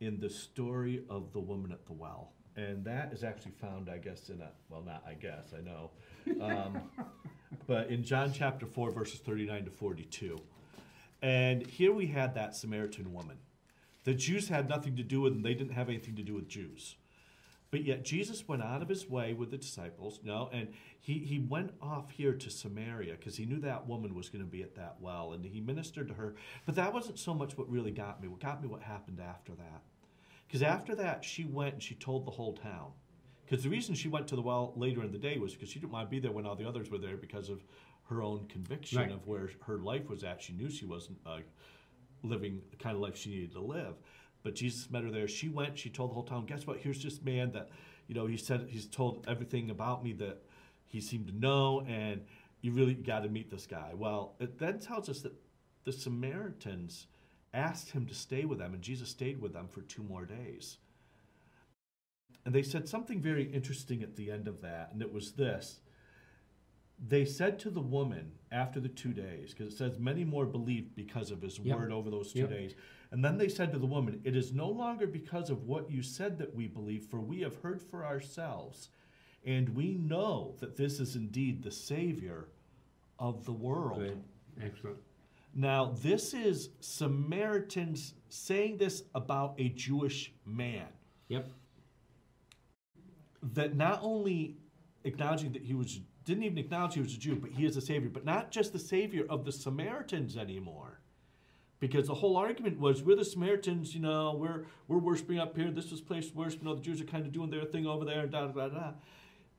in the story of the woman at the well, and that is actually found, I guess, in a well, not I guess, I know, um, but in John chapter four, verses thirty-nine to forty-two, and here we had that Samaritan woman. The Jews had nothing to do with them; they didn't have anything to do with Jews. But yet Jesus went out of his way with the disciples, you no, and he, he went off here to Samaria because he knew that woman was going to be at that well, and he ministered to her. But that wasn't so much what really got me. What got me what happened after that. Because after that, she went and she told the whole town. Because the reason she went to the well later in the day was because she didn't want to be there when all the others were there because of her own conviction Right. of where her life was at. She knew she wasn't uh, living the kind of life she needed to live. But Jesus met her there. She went. She told the whole town. Guess what? Here's this man that, you know, he said he's told everything about me that he seemed to know, and you really got to meet this guy. Well, it then tells us that the Samaritans asked him to stay with them, and Jesus stayed with them for two more days. And they said something very interesting at the end of that, and it was this. They said to the woman after the two days, because it says many more believed because of his Yep. word over those two Yep. days. And then they said to the woman, It is no longer because of what you said that we believe, for we have heard for ourselves, and we know that this is indeed the Savior of the world. Good. Excellent. Now, this is Samaritans saying this about a Jewish man Yep. That not only acknowledging that he was didn't even acknowledge he was a Jew, but he is a savior, but not just the savior of the Samaritans anymore. Because the whole argument was we're the Samaritans, you know, we're we're worshiping up here, this was place to worship, you know, the Jews are kind of doing their thing over there, and da da da da.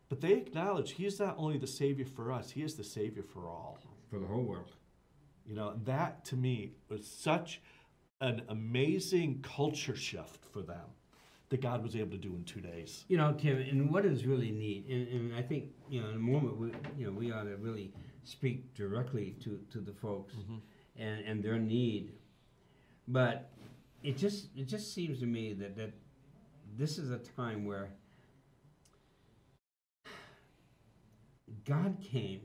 But they acknowledge he is not only the savior for us, he is the savior for all. For the whole world. You know, that to me was such an amazing culture shift for them that God was able to do in two days. You know, Tim, and what is really neat, and, and I think you know, in a moment, we, you know, we ought to really speak directly to, to the folks mm-hmm. and, and their need. But it just it just seems to me that that this is a time where God came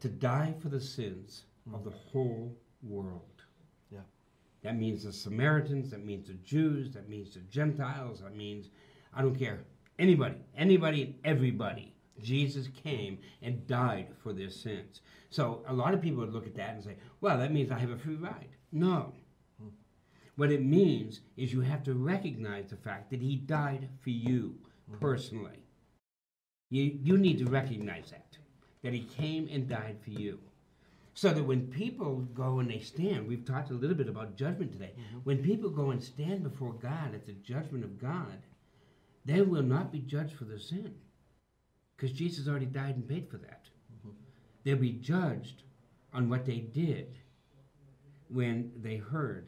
to die for the sins of the whole world. That means the Samaritans, that means the Jews, that means the Gentiles, that means, I don't care, anybody, anybody everybody. Jesus came and died for their sins. So a lot of people would look at that and say, well, that means I have a free ride. No. What it means is you have to recognize the fact that he died for you personally. You, you need to recognize that, that he came and died for you. So that when people go and they stand, we've talked a little bit about judgment today. Mm-hmm. When people go and stand before God at the judgment of God, they will not be judged for their sin because Jesus already died and paid for that. Mm-hmm. They'll be judged on what they did when they heard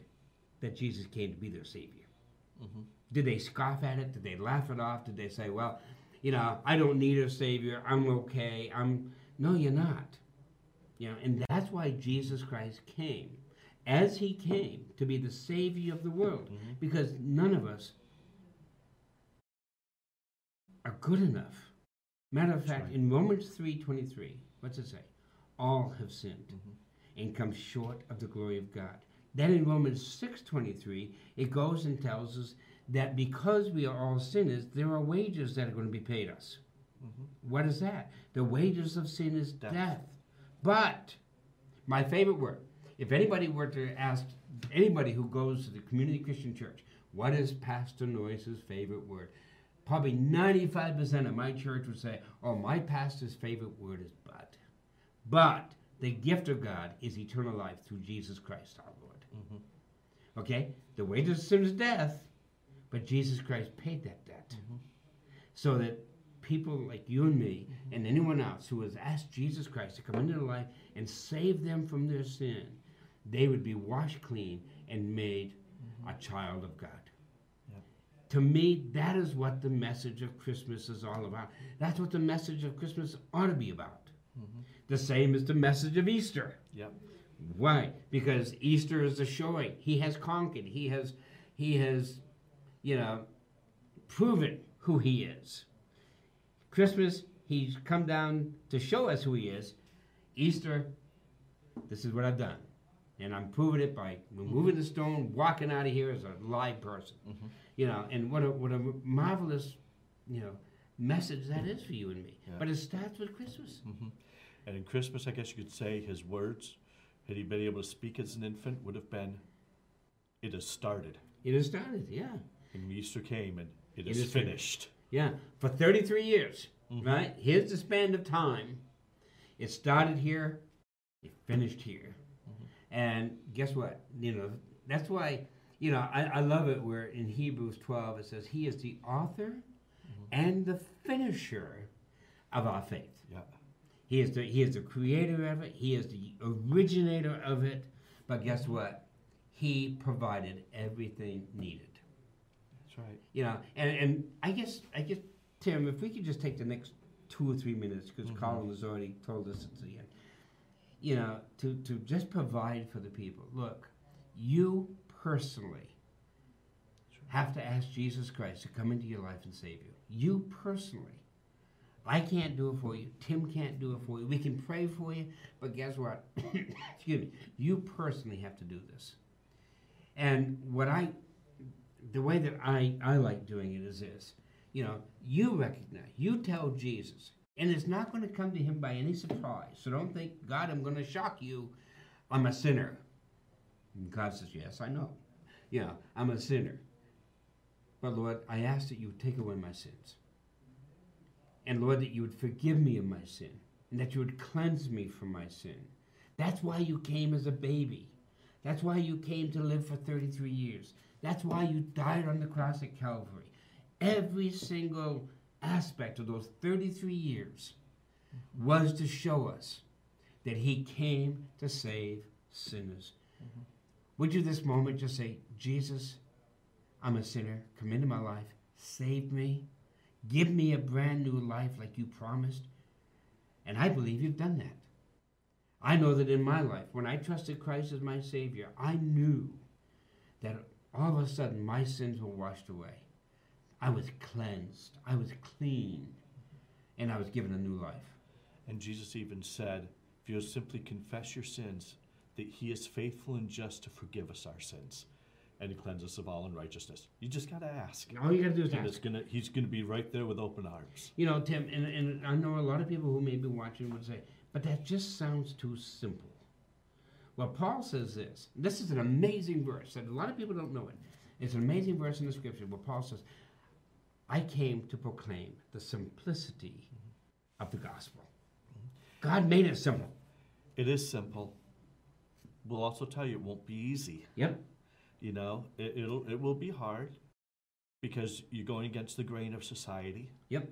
that Jesus came to be their Savior. Mm-hmm. Did they scoff at it? Did they laugh it off? Did they say, well, you know, I don't need a Savior. I'm okay. I'm. No, you're not. You know, and that's why Jesus Christ came, as He came to be the Savior of the world, mm-hmm. because none of us are good enough. Matter of fact, right. in Romans three twenty three, what's it say? All have sinned mm-hmm. and come short of the glory of God. Then in Romans six twenty three, it goes and tells us that because we are all sinners, there are wages that are going to be paid us. Mm-hmm. What is that? The wages of sin is death. Death. But my favorite word, if anybody were to ask anybody who goes to the community Christian church, what is Pastor Noyes's favorite word? Probably 95% of my church would say, oh, my pastor's favorite word is but. But the gift of God is eternal life through Jesus Christ our Lord. Mm-hmm. Okay? The wages of sin is death, but Jesus Christ paid that debt. Mm-hmm. So that people like you and me mm-hmm. and anyone else who has asked Jesus Christ to come into their life and save them from their sin, they would be washed clean and made mm-hmm. a child of God. To me, that is what the message of Christmas is all about. That's what the message of Christmas ought to be about. Mm-hmm. The same as the message of Easter. Yep. Why? Because Easter is the showing. He has conquered. He has, he has, you know, proven who he is. Christmas, he's come down to show us who he is. Easter, this is what I've done. And I'm proving it by removing the stone, walking out of here as a live person. Mm-hmm. You know, and what a, what a marvelous, you know, message that is for you and me. Yeah. But it starts with Christmas. Mm-hmm. And in Christmas, I guess you could say his words, had he been able to speak as an infant, would have been, "It has started." It has started, yeah. And Easter came, and it It is, is finished. Yeah, for 33 years, mm-hmm. right? Here's the span of time. It started here, it finished here. Mm-hmm. And guess what? You know, that's why, you know, I, I love it where in Hebrews 12 it says, He is the author mm-hmm. and the finisher of our faith. Yeah. He is the he is the creator of it. He is the originator of it. But guess what? He provided everything needed. Right. You know, and, and I guess I guess Tim, if we could just take the next two or three minutes because mm-hmm. Colin has already told us it's the end. You know, to to just provide for the people. Look, you personally have to ask Jesus Christ to come into your life and save you. You personally. I can't do it for you. Tim can't do it for you. We can pray for you, but guess what? *coughs* Excuse me. You personally have to do this. And what I the way that I, I like doing it is this. You know you recognize you tell jesus and it's not going to come to him by any surprise. So don't think god i'm going to shock you. I'm a sinner. And god says yes i know. Know i'm a sinner. But lord i ask that you take away my sins. And lord that you would forgive me of my sin and that you would cleanse me from my sin. That's why you came as a baby. That's why you came to live for 33 years. That's why you died on the cross at Calvary. Every single aspect of those 33 years was to show us that He came to save sinners. Mm-hmm. Would you this moment just say, Jesus, I'm a sinner. Come into my life. Save me. Give me a brand new life like you promised. And I believe you've done that. I know that in my life, when I trusted Christ as my Savior, I knew that all of a sudden my sins were washed away. I was cleansed. I was clean. And I was given a new life. And Jesus even said, if you simply confess your sins, that he is faithful and just to forgive us our sins and to cleanse us of all unrighteousness. You just got to ask. All you got to do is And ask. it's gonna, he's going to be right there with open arms. You know, Tim, and, and I know a lot of people who may be watching would say, but that just sounds too simple. Well, Paul says this. This is an amazing verse that a lot of people don't know it. It's an amazing verse in the scripture where Paul says, I came to proclaim the simplicity of the gospel. God made it simple. It is simple. We'll also tell you it won't be easy. Yep. You know, it, it'll it will be hard because you're going against the grain of society. Yep.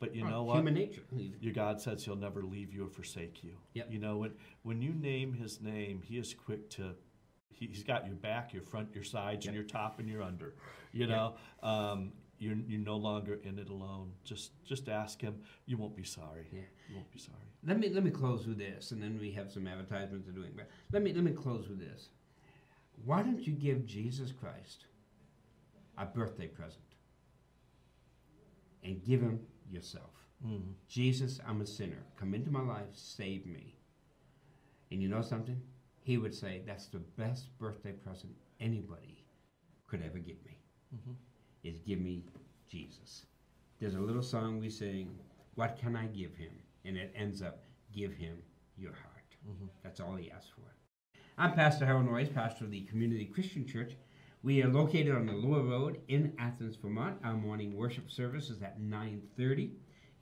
But you know what? Human nature. Your God says He'll never leave you or forsake you. Yep. You know, when when you name His name, He is quick to. He, he's got your back, your front, your sides, and your top and your under. You Yep. know, um, you're you're no longer in it alone. Just just ask Him. You won't be sorry. Yeah. You won't be sorry. Let me let me close with this, and then we have some advertisements to doing. But let me let me close with this. Why don't you give Jesus Christ a birthday present and give him yourself? Mm. Jesus, I'm a sinner. Come into my life, save me. And you know something? He would say that's the best birthday present anybody could ever give me. Mhm. Is give me Jesus. There's a little song we sing, What can I give him? And it ends up, Give him your heart. Mhm. That's all he asked for. I'm Pastor Harold Noyes, pastor of the Community Christian Church. We are located on the Lower Road in Athens, Vermont. Our morning worship service is at 9:30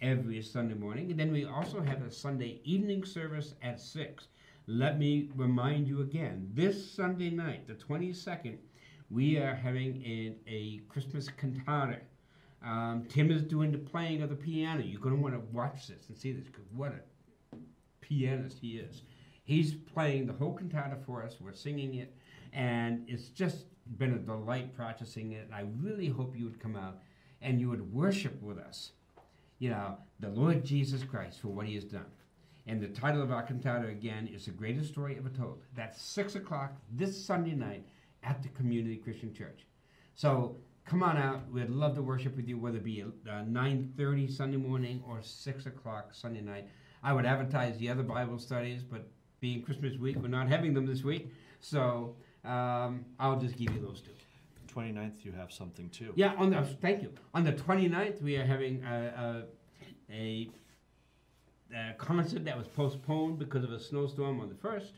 every Sunday morning, and then we also have a Sunday evening service at 6. Let me remind you again, this Sunday night, the 22nd, we are having a, a Christmas cantata. Um, Tim is doing the playing of the piano. You're going to want to watch this and see this because what a pianist he is. He's playing the whole cantata for us. We're singing it, and it's just been a delight practicing it. And I really hope you would come out and you would worship with us. You know, the Lord Jesus Christ for what He has done. And the title of our cantata again is The Greatest Story Ever Told. That's six o'clock this Sunday night at the Community Christian Church. So come on out. We'd love to worship with you, whether it be uh, 9.30 Sunday morning or 6 o'clock Sunday night. I would advertise the other Bible studies, but being Christmas week, we're not having them this week. So um, I'll just give you those two. 29th, you have something too. Yeah, on the, thank you. On the 29th, we are having a, a, a, a concert that was postponed because of a snowstorm on the 1st.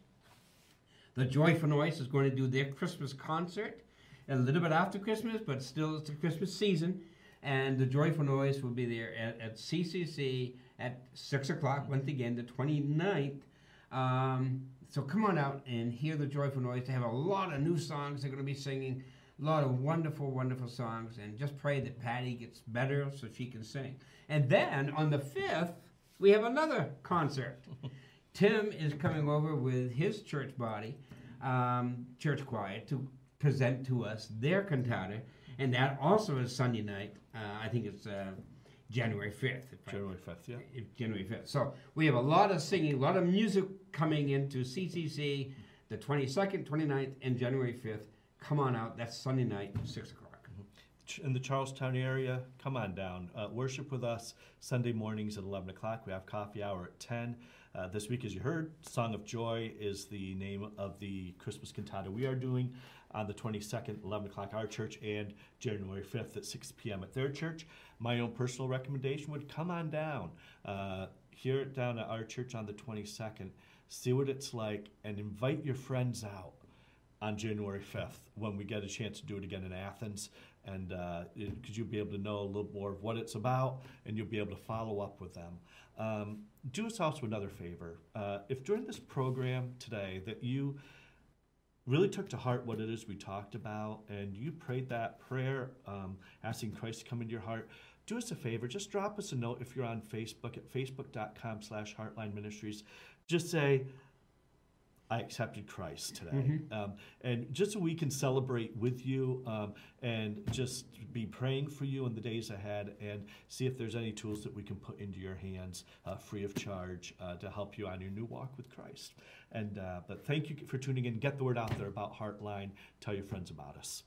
The Joyful Noise is going to do their Christmas concert a little bit after Christmas, but still it's the Christmas season. And the Joyful Noise will be there at, at CCC at 6 o'clock, once again, the 29th. Um, so come on out and hear the Joyful Noise. They have a lot of new songs they're going to be singing, a lot of wonderful, wonderful songs. And just pray that Patty gets better so she can sing. And then on the 5th, we have another concert. *laughs* Tim is coming over with his church body, um, church choir, to present to us their cantata, and that also is Sunday night. Uh, I think it's uh, January fifth. January 5th, yeah. if January fifth. So we have a lot of singing, a lot of music coming into CCC, the twenty second, 29th, and January fifth. Come on out. That's Sunday night, six o'clock. In the Charlestown area, come on down. Uh, worship with us Sunday mornings at 11 o'clock. We have coffee hour at 10. Uh, this week, as you heard, Song of Joy is the name of the Christmas cantata we are doing on the 22nd, 11 o'clock, our church, and January 5th at 6 p.m. at their church. My own personal recommendation would come on down. Uh, hear it down at our church on the 22nd. See what it's like and invite your friends out on January 5th when we get a chance to do it again in Athens. And because you'll be able to know a little more of what it's about and you'll be able to follow up with them. Um, do us also another favor. Uh, if during this program today that you really took to heart what it is we talked about and you prayed that prayer, um, asking Christ to come into your heart, do us a favor. Just drop us a note if you're on Facebook at facebook.com slash Heartline Ministries. Just say, I accepted Christ today. Um, and just so we can celebrate with you um, and just be praying for you in the days ahead and see if there's any tools that we can put into your hands uh, free of charge uh, to help you on your new walk with Christ. And uh, but thank you for tuning in. Get the word out there about Heartline. Tell your friends about us.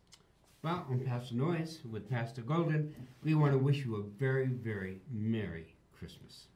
Well, I'm Pastor Noyes with Pastor Golden. We want to wish you a very, very Merry Christmas.